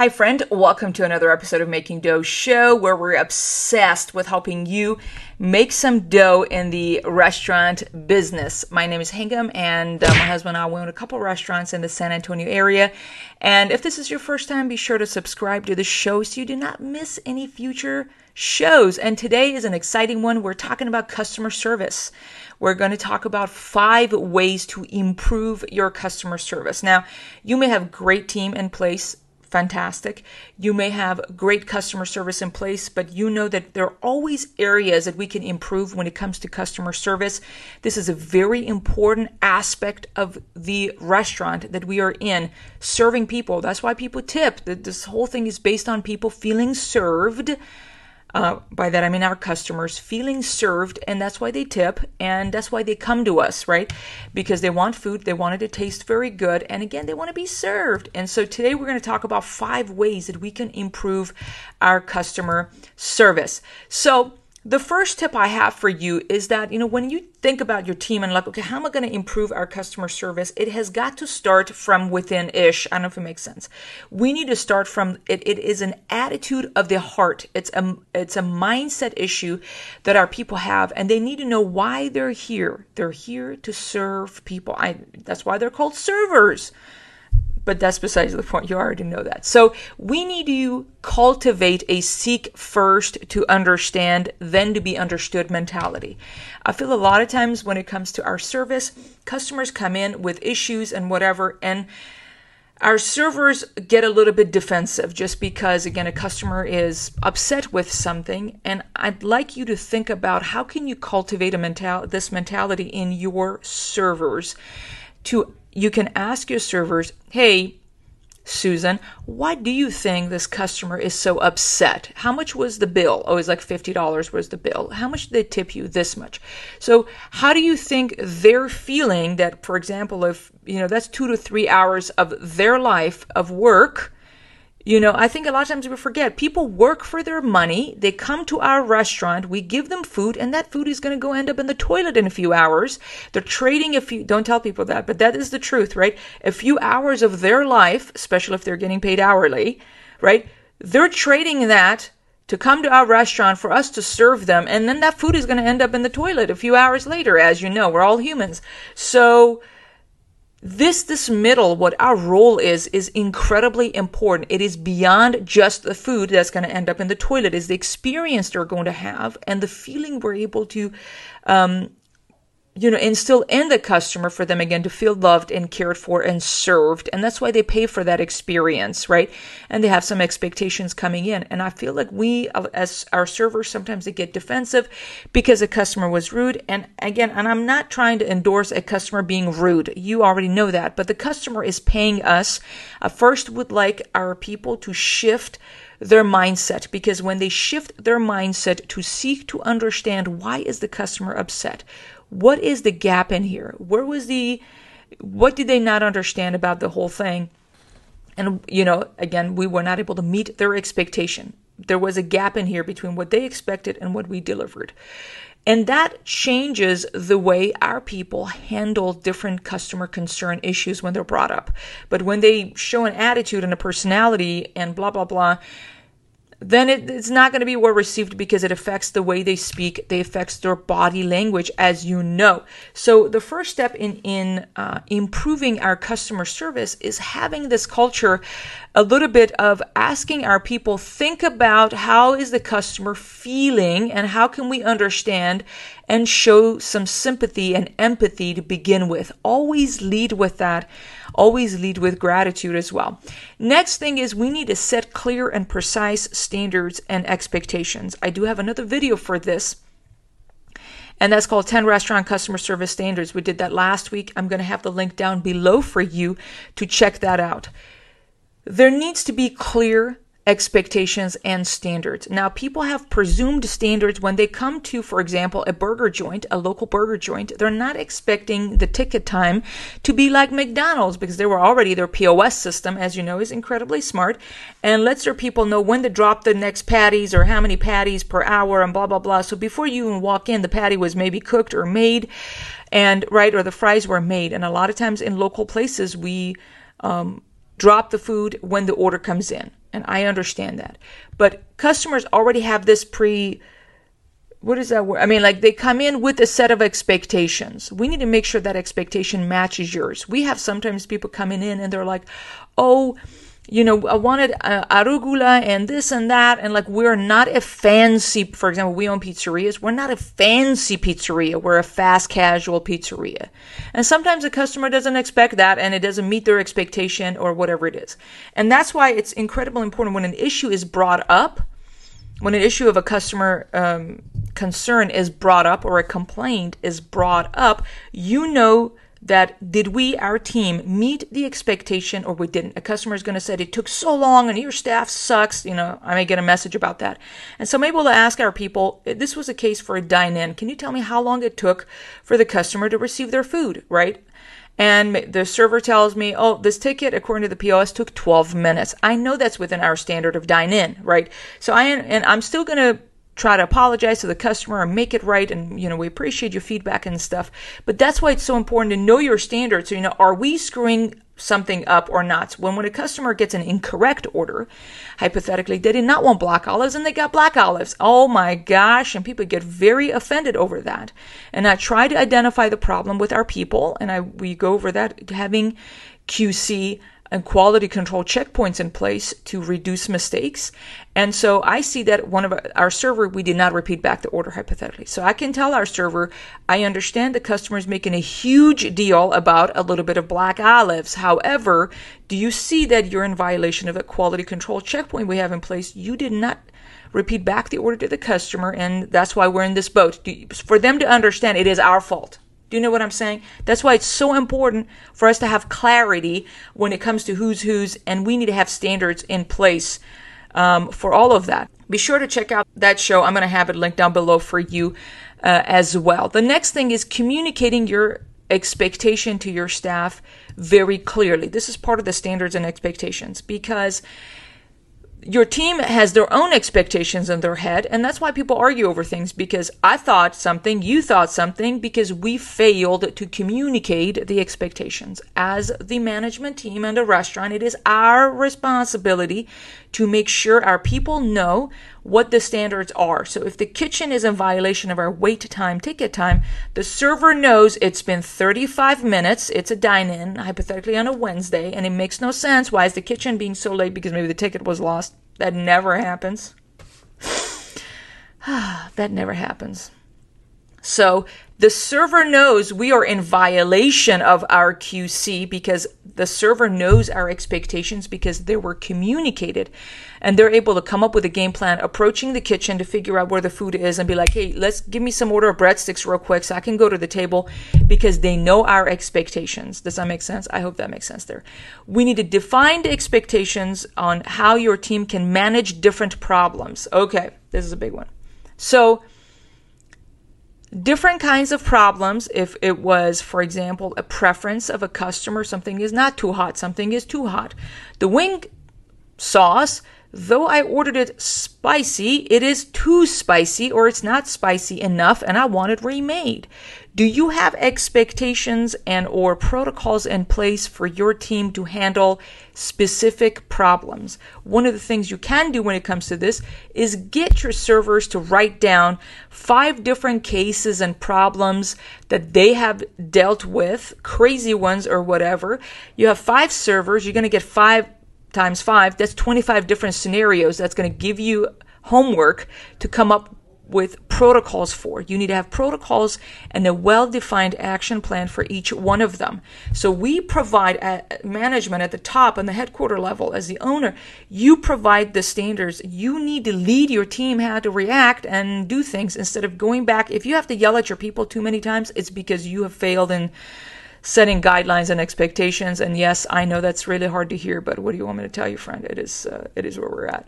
Hi, friend. Welcome to another episode of Making Dough Show, where we're obsessed with helping you make some dough in the restaurant business. My name is Hangam, and uh, my husband and I own a couple restaurants in the San Antonio area. And if this is your first time, be sure to subscribe to the show so you do not miss any future shows. And today is an exciting one. We're talking about customer service. We're going to talk about five ways to improve your customer service. Now, you may have great team in place fantastic. You may have great customer service in place, but you know that there are always areas that we can improve when it comes to customer service. This is a very important aspect of the restaurant that we are in, serving people. That's why people tip. This whole thing is based on people feeling served uh, by that, I mean our customers feeling served, and that's why they tip, and that's why they come to us, right? Because they want food, they want it to taste very good, and again, they want to be served. And so today we're going to talk about five ways that we can improve our customer service. So, the first tip I have for you is that, you know, when you think about your team and like, okay, how am I going to improve our customer service? It has got to start from within ish. I don't know if it makes sense. We need to start from it. It is an attitude of the heart. It's a, it's a mindset issue that our people have and they need to know why they're here. They're here to serve people. I, that's why they're called servers but that's besides the point. You already know that. So we need to cultivate a seek first to understand, then to be understood mentality. I feel a lot of times when it comes to our service, customers come in with issues and whatever, and our servers get a little bit defensive just because again a customer is upset with something and i'd like you to think about how can you cultivate a mental this mentality in your servers to you can ask your servers, hey, Susan, why do you think this customer is so upset? How much was the bill? Oh, it's like $50 was the bill. How much did they tip you? This much. So, how do you think they're feeling that, for example, if, you know, that's two to three hours of their life of work you know, I think a lot of times we forget people work for their money. They come to our restaurant, we give them food, and that food is going to go end up in the toilet in a few hours. They're trading a few, don't tell people that, but that is the truth, right? A few hours of their life, especially if they're getting paid hourly, right? They're trading that to come to our restaurant for us to serve them, and then that food is going to end up in the toilet a few hours later, as you know. We're all humans. So, this this middle what our role is is incredibly important. It is beyond just the food that's going to end up in the toilet. Is the experience they're going to have and the feeling we're able to um, you know, instill in the customer for them again to feel loved and cared for and served. And that's why they pay for that experience, right? And they have some expectations coming in. And I feel like we, as our servers, sometimes they get defensive because a customer was rude. And again, and I'm not trying to endorse a customer being rude. You already know that. But the customer is paying us. I first would like our people to shift their mindset because when they shift their mindset to seek to understand why is the customer upset what is the gap in here? Where was the, what did they not understand about the whole thing? And, you know, again, we were not able to meet their expectation. There was a gap in here between what they expected and what we delivered. And that changes the way our people handle different customer concern issues when they're brought up. But when they show an attitude and a personality and blah, blah, blah, then it, it's not going to be well received because it affects the way they speak. They affects their body language, as you know. So the first step in in uh, improving our customer service is having this culture, a little bit of asking our people think about how is the customer feeling and how can we understand and show some sympathy and empathy to begin with. Always lead with that always lead with gratitude as well. Next thing is we need to set clear and precise standards and expectations. I do have another video for this. And that's called 10 Restaurant Customer Service Standards. We did that last week. I'm going to have the link down below for you to check that out. There needs to be clear expectations and standards. Now, people have presumed standards when they come to, for example, a burger joint, a local burger joint. They're not expecting the ticket time to be like McDonald's because they were already their POS system, as you know, is incredibly smart and lets their people know when to drop the next patties or how many patties per hour and blah, blah, blah. So before you even walk in, the patty was maybe cooked or made and right, or the fries were made. And a lot of times in local places, we, um, drop the food when the order comes in And I understand that. But customers already have this pre what is that word? I mean, like they come in with a set of expectations. We need to make sure that expectation matches yours. We have sometimes people coming in and they're like, oh, you know, I wanted uh, arugula and this and that. And like, we're not a fancy, for example, we own pizzerias. We're not a fancy pizzeria. We're a fast casual pizzeria. And sometimes the customer doesn't expect that and it doesn't meet their expectation or whatever it is. And that's why it's incredibly important when an issue is brought up, when an issue of a customer um, concern is brought up or a complaint is brought up, you know that did we, our team, meet the expectation or we didn't? A customer is going to say it took so long and your staff sucks. You know, I may get a message about that. And so I'm able to ask our people, this was a case for a dine in. Can you tell me how long it took for the customer to receive their food, right? And the server tells me, oh, this ticket, according to the POS, took 12 minutes. I know that's within our standard of dine in, right? So I, and I'm still going to try to apologize to the customer and make it right and you know we appreciate your feedback and stuff. But that's why it's so important to know your standards. So you know are we screwing something up or not? When when a customer gets an incorrect order hypothetically they did not want black olives and they got black olives. Oh my gosh and people get very offended over that. And i try to identify the problem with our people and i we go over that having qc and quality control checkpoints in place to reduce mistakes. And so I see that one of our server, we did not repeat back the order hypothetically. So I can tell our server, I understand the customer is making a huge deal about a little bit of black olives. However, do you see that you're in violation of a quality control checkpoint we have in place? You did not repeat back the order to the customer, and that's why we're in this boat. For them to understand it is our fault. Do you know what I'm saying? That's why it's so important for us to have clarity when it comes to who's who's, and we need to have standards in place um, for all of that. Be sure to check out that show. I'm going to have it linked down below for you uh, as well. The next thing is communicating your expectation to your staff very clearly. This is part of the standards and expectations because your team has their own expectations in their head, and that's why people argue over things because I thought something, you thought something, because we failed to communicate the expectations. As the management team and the restaurant, it is our responsibility to make sure our people know what the standards are. So if the kitchen is in violation of our wait time, ticket time, the server knows it's been 35 minutes, it's a dine in, hypothetically on a Wednesday, and it makes no sense. Why is the kitchen being so late? Because maybe the ticket was lost. That never happens. that never happens. So the server knows we are in violation of our QC because the server knows our expectations because they were communicated and they're able to come up with a game plan approaching the kitchen to figure out where the food is and be like, hey, let's give me some order of breadsticks real quick so I can go to the table because they know our expectations. Does that make sense? I hope that makes sense there. We need to define the expectations on how your team can manage different problems. Okay, this is a big one. So, different kinds of problems. If it was for example a preference of a customer something is not too hot something is too hot. The wing sauce though i ordered it spicy it is too spicy or it's not spicy enough and i want it remade do you have expectations and or protocols in place for your team to handle specific problems? One of the things you can do when it comes to this is get your servers to write down five different cases and problems that they have dealt with, crazy ones or whatever. You have five servers, you're going to get five times five, that's 25 different scenarios. That's going to give you homework to come up with protocols for. You need to have protocols and a well defined action plan for each one of them. So we provide management at the top and the headquarter level as the owner. You provide the standards. You need to lead your team how to react and do things instead of going back. If you have to yell at your people too many times, it's because you have failed in setting guidelines and expectations. And yes, I know that's really hard to hear, but what do you want me to tell you, friend? It is, uh, it is where we're at.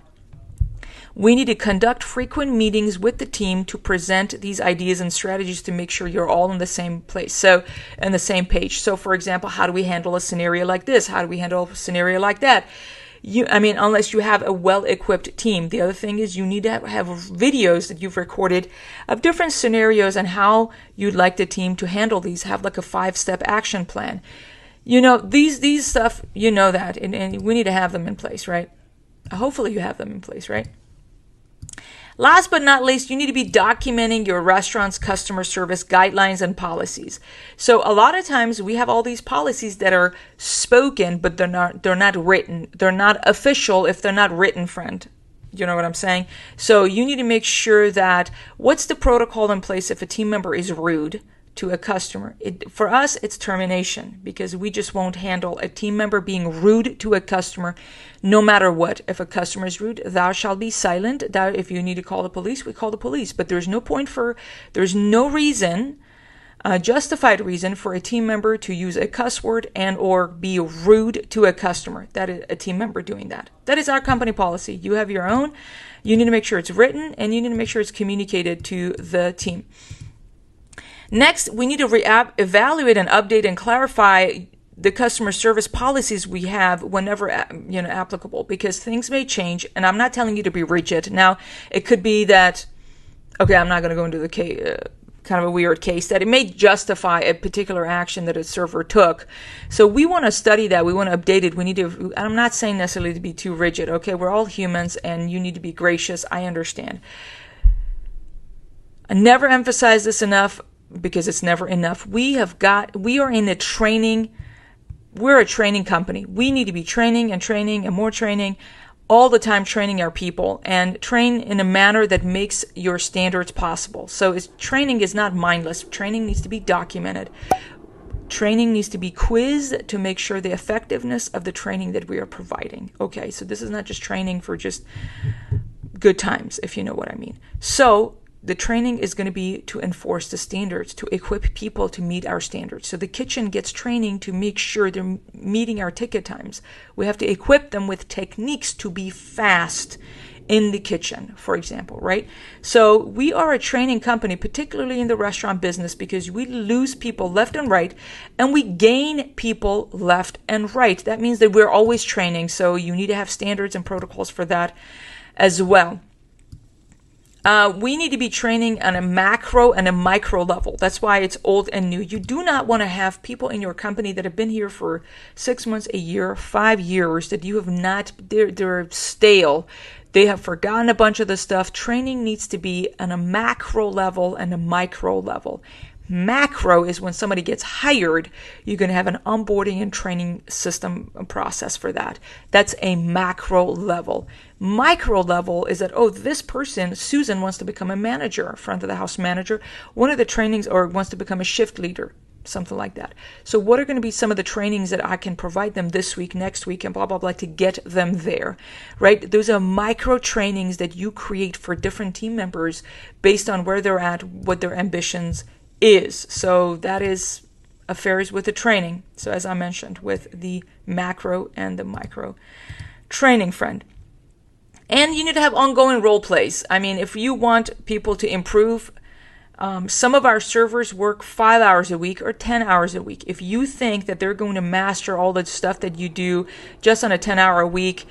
We need to conduct frequent meetings with the team to present these ideas and strategies to make sure you're all in the same place. So, in the same page. So, for example, how do we handle a scenario like this? How do we handle a scenario like that? You, I mean, unless you have a well equipped team. The other thing is you need to have videos that you've recorded of different scenarios and how you'd like the team to handle these. Have like a five step action plan. You know, these, these stuff, you know that, and, and we need to have them in place, right? Hopefully, you have them in place, right? Last but not least, you need to be documenting your restaurant's customer service guidelines and policies. So a lot of times we have all these policies that are spoken, but they're not they're not written. They're not official if they're not written, friend. You know what I'm saying? So you need to make sure that what's the protocol in place if a team member is rude? To a customer. It, for us, it's termination because we just won't handle a team member being rude to a customer no matter what. If a customer is rude, thou shalt be silent. Thou, if you need to call the police, we call the police. But there's no point for, there's no reason, a justified reason for a team member to use a cuss word and or be rude to a customer. That is a team member doing that. That is our company policy. You have your own. You need to make sure it's written and you need to make sure it's communicated to the team. Next, we need to re- evaluate and update and clarify the customer service policies we have whenever you know applicable because things may change and i'm not telling you to be rigid. Now it could be that okay i'm not going to go into the case uh, kind of a weird case that it may justify a particular action that a server took. So we want to study that we want to update it we need to i'm not saying necessarily to be too rigid okay? We're all humans and you need to be gracious i understand. I never emphasize this enough because it's never enough. We have got, we are in a training, we're a training company. We need to be training and training and more training all the time training our people and train in a manner that makes your standards possible. So it's training is not mindless. Training needs to be documented. Training needs to be quizzed to make sure the effectiveness of the training that we are providing. Okay, so this is not just training for just good times, if you know what I mean. So the training is going to be to enforce the standards, to equip people to meet our standards. So the kitchen gets training to make sure they're meeting our ticket times. We have to equip them with techniques to be fast in the kitchen, for example, right? So we are a training company, particularly in the restaurant business, because we lose people left and right and we gain people left and right. That means that we're always training. So you need to have standards and protocols for that as well. Uh, we need to be training on a macro and a micro level. That's why it's old and new. You do not want to have people in your company that have been here for six months, a year, five years that you have not, they're, they're stale. They have forgotten a bunch of the stuff. Training needs to be on a macro level and a micro level. Macro is when somebody gets hired, you're going to have an onboarding and training system process for that. That's a macro level. Micro level is that, oh, this person, Susan, wants to become a manager, front of the house manager. One of the trainings, or wants to become a shift leader something like that. So, what are going to be some of the trainings that I can provide them this week, next week, and blah, blah, blah to get them there, right? Those are micro trainings that you create for different team members based on where they're at, what their ambitions is. So that is affairs with the training. So as I mentioned, with the macro and the micro training friend. And you need to have ongoing role plays. I mean, if you want people to improve, um, some of our servers work five hours a week or 10 hours a week. If you think that they're going to master all the stuff that you do just on a 10 hour a week,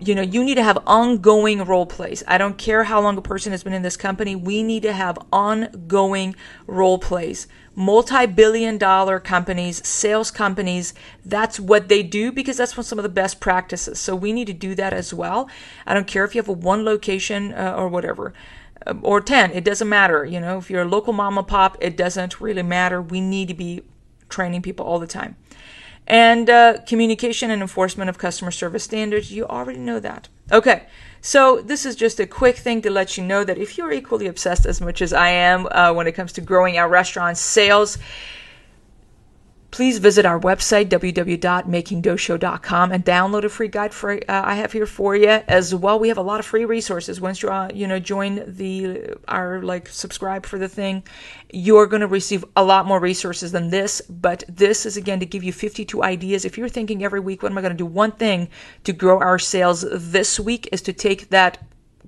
you know, you need to have ongoing role plays. I don't care how long a person has been in this company. We need to have ongoing role plays. Multi billion dollar companies, sales companies, that's what they do because that's one some of the best practices. So we need to do that as well. I don't care if you have a one location uh, or whatever uh, or 10, it doesn't matter. You know, if you're a local mom and pop, it doesn't really matter. We need to be training people all the time. And uh, communication and enforcement of customer service standards, you already know that. Okay, so this is just a quick thing to let you know that if you're equally obsessed as much as I am uh, when it comes to growing our restaurant sales, please visit our website www.makingdoughshow.com and download a free guide for uh, I have here for you as well. We have a lot of free resources. Once you uh, you know join the our like subscribe for the thing, you're going to receive a lot more resources than this. But this is again to give you 52 ideas. If you're thinking every week, what am I going to do? One thing to grow our sales this week is to take that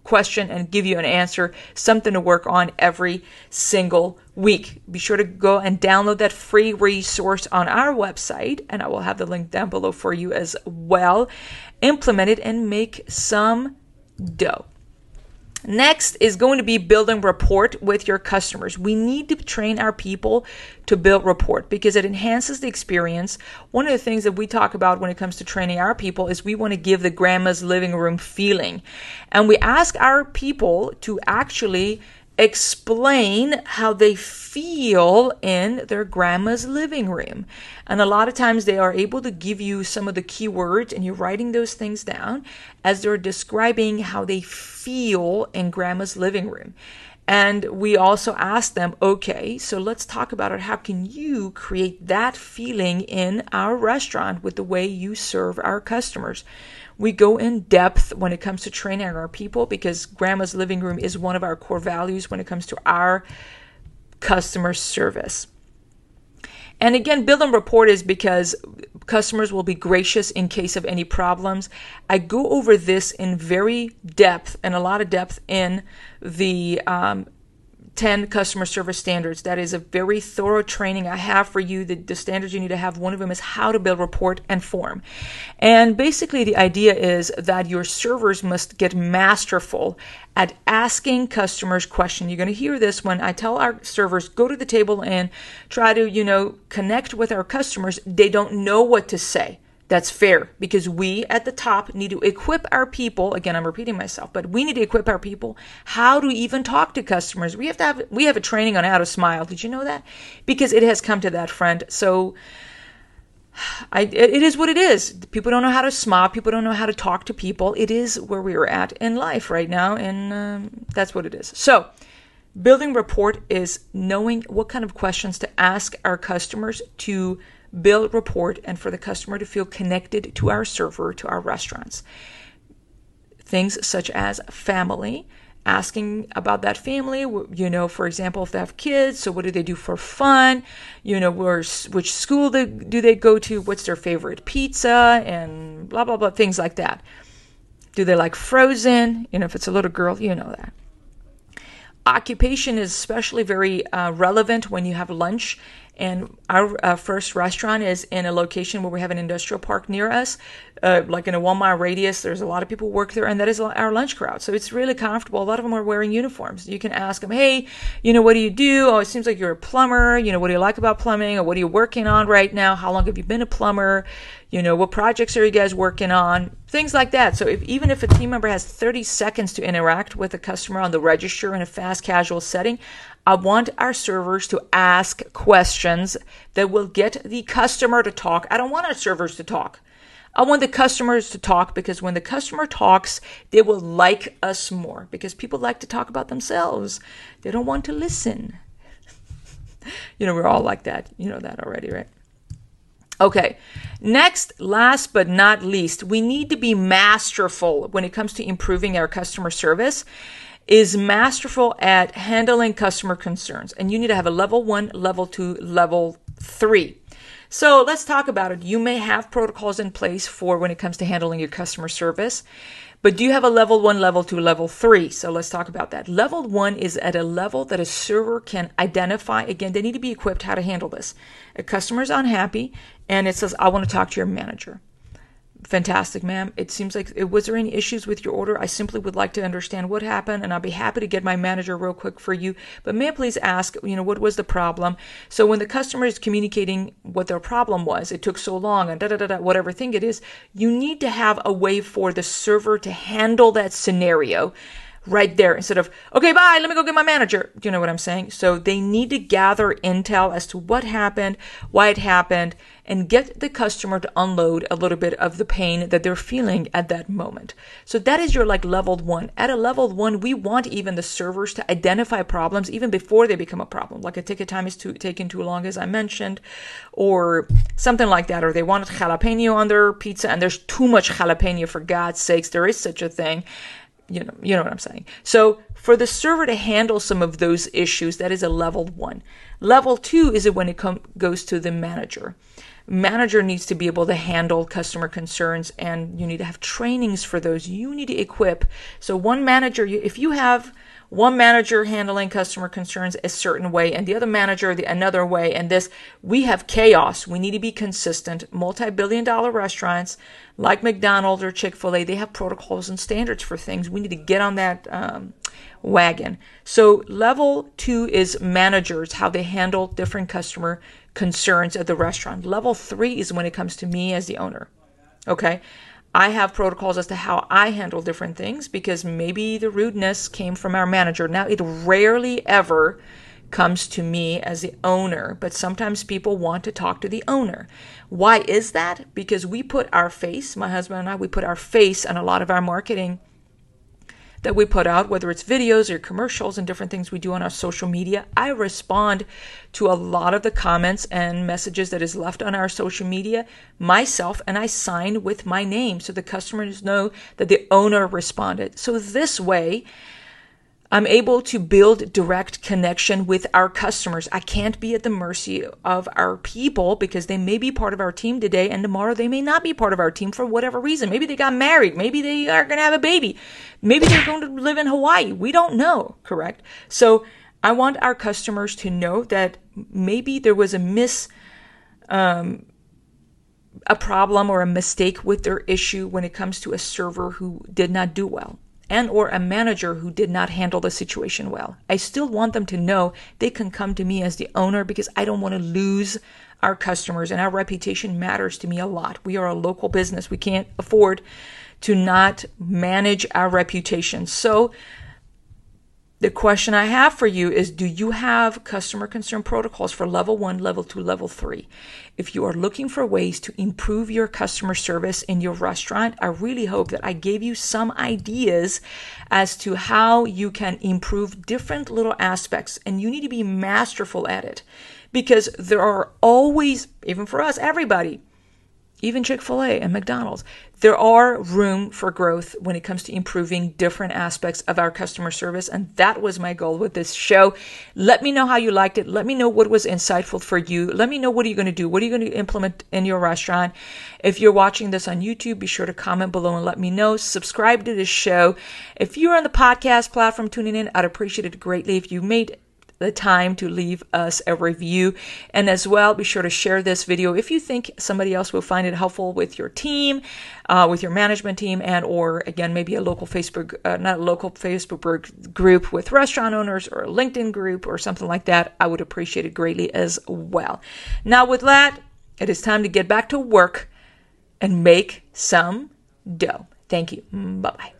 question and give you an answer, something to work on every single week. Be sure to go and download that free resource on our website, and I will have the link down below for you as well. Implement it and make some dough. Next is going to be building rapport with your customers. We need to train our people to build rapport because it enhances the experience. One of the things that we talk about when it comes to training our people is we want to give the grandma's living room feeling. And we ask our people to actually explain how they feel in their grandma's living room. And a lot of times they are able to give you some of the keywords and you're writing those things down as they're describing how they feel in grandma's living room. And we also ask them, okay, so let's talk about it. How can you create that feeling in our restaurant with the way you serve our customers? We go in depth when it comes to training our people because grandma's living room is one of our core values when it comes to our customer service. And again, build and rapport is because customers will be gracious in case of any problems. I go over this in very depth and a lot of depth in the um, 10 customer service standards. That is a very thorough training I have for you. The, the, standards you need to have, one of them is how to build rapport and form. And basically, the idea is that your servers must get masterful at asking customers questions. You're going to hear this when I tell our servers, go to the table and try to, you know, connect with our customers. They don't know what to say. That's fair because we at the top need to equip our people. Again, I'm repeating myself, but we need to equip our people how to even talk to customers. We have to have we have a training on how to smile. Did you know that? Because it has come to that, friend. So I, it is what it is. People don't know how to smile. People don't know how to talk to people. It is where we are at in life right now, and um, that's what it is. So, building rapport is knowing what kind of questions to ask our customers to build rapport, and for the customer to feel connected to our server, to our restaurants. Things such as family, asking about that family you know for example if they have kids so what do they do for fun? You know where which school do they go to? What's their favorite pizza? And blah blah blah things like that. Do they like frozen? You know if it's a little girl you know that. Occupation is especially very uh, relevant when you have lunch and our uh, first restaurant is in a location where we have an industrial park near us, uh, like in a one mile radius. There's a lot of people work there, and that is our lunch crowd. So it's really comfortable. A lot of them are wearing uniforms. You can ask them, hey, you know, what do you do? Oh, it seems like you're a plumber. You know, what do you like about plumbing? Or what are you working on right now? How long have you been a plumber? You know, what projects are you guys working on? Things like that. So if, even if a team member has 30 seconds to interact with a customer on the register in a fast casual setting, I want our servers to ask questions that will get the customer to talk. I don't want our servers to talk. I want the customers to talk because when the customer talks, they will like us more because people like to talk about themselves. They don't want to listen. you know, we're all like that. You know that already, right? Okay, next, last but not least, we need to be masterful when it comes to improving our customer service is masterful at handling customer concerns. And you need to have a level one, level two, level three. So let's talk about it. You may have protocols in place for when it comes to handling your customer service, but do you have a level one, level two, level three? So let's talk about that. Level one is at a level that a server can identify. Again, they need to be equipped how to handle this. A customer is unhappy and it says, I want to talk to your manager. Fantastic, ma'am. It seems like was there any issues with your order? I simply would like to understand what happened, and I'll be happy to get my manager real quick for you. But may I please ask, you know, what was the problem? So when the customer is communicating what their problem was, it took so long, and da da da da, whatever thing it is, you need to have a way for the server to handle that scenario right there instead of, okay, bye, let me go get my manager. Do you know what I'm saying? So they need to gather intel as to what happened, why it happened, and get the customer to unload a little bit of the pain that they're feeling at that moment. So that is your like leveled one. At a leveled one, we want even the servers to identify problems even before they become a problem, like a ticket time is too, taking too long, as I mentioned, or something like that, or they wanted jalapeno on their pizza and there's too much jalapeno for God's sakes. There is such a thing you know you know what i'm saying. So for the server to handle some of those issues that is a level one. Level two is it when it com- goes to the manager. Manager needs to be able to handle customer concerns and you need to have trainings for those. You need to equip so one manager if you have one manager handling customer concerns a certain way and the other manager the another way and this we have chaos. We need to be consistent. Multi-billion dollar restaurants like mcdonald's or chick-fil-a they have protocols and standards for things. We need to get on that um, wagon. So level two is managers how they handle different customer concerns at the restaurant. Level three is when it comes to me as the owner okay I have protocols as to how I handle different things because maybe the rudeness came from our manager. Now, it rarely ever comes to me as the owner, but sometimes people want to talk to the owner. Why is that? Because we put our face, my husband and I, we put our face on a lot of our marketing that we put out, whether it's videos or commercials and different things we do on our social media. I respond to a lot of the comments and messages that is left on our social media myself, and I sign with my name so the customers know that the owner responded. So this way, I'm able to build direct connection with our customers. I can't be at the mercy of our people because they may be part of our team today and tomorrow they may not be part of our team for whatever reason. Maybe they got married. Maybe they are going to have a baby. Maybe they're going to live in Hawaii. We don't know, correct? So I want our customers to know that maybe there was a miss, um, a problem or a mistake with their issue when it comes to a server who did not do well and or a manager who did not handle the situation well. I still want them to know they can come to me as the owner because I don't want to lose our customers and our reputation matters to me a lot. We are a local business. We can't afford to not manage our reputation. So the question I have for you is Do you have customer concern protocols for level one, level two, level three? If you are looking for ways to improve your customer service in your restaurant, I really hope that I gave you some ideas as to how you can improve different little aspects, and you need to be masterful at it because there are always, even for us, everybody, even Chick fil A and McDonald's, there are room for growth when it comes to improving different aspects of our customer service. And that was my goal with this show. Let me know how you liked it. Let me know what was insightful for you. Let me know what are you going to do? What are you going to implement in your restaurant? If you're watching this on YouTube, be sure to comment below and let me know. Subscribe to this show. If you're on the podcast platform tuning in, I'd appreciate it greatly if you made the time to leave us a review. And as well, be sure to share this video if you think somebody else will find it helpful with your team, uh, with your management team, and or again, maybe a local Facebook, uh, not a local Facebook group with restaurant owners or a LinkedIn group or something like that. I would appreciate it greatly as well. Now, with that, it is time to get back to work and make some dough. Thank you. Bye bye.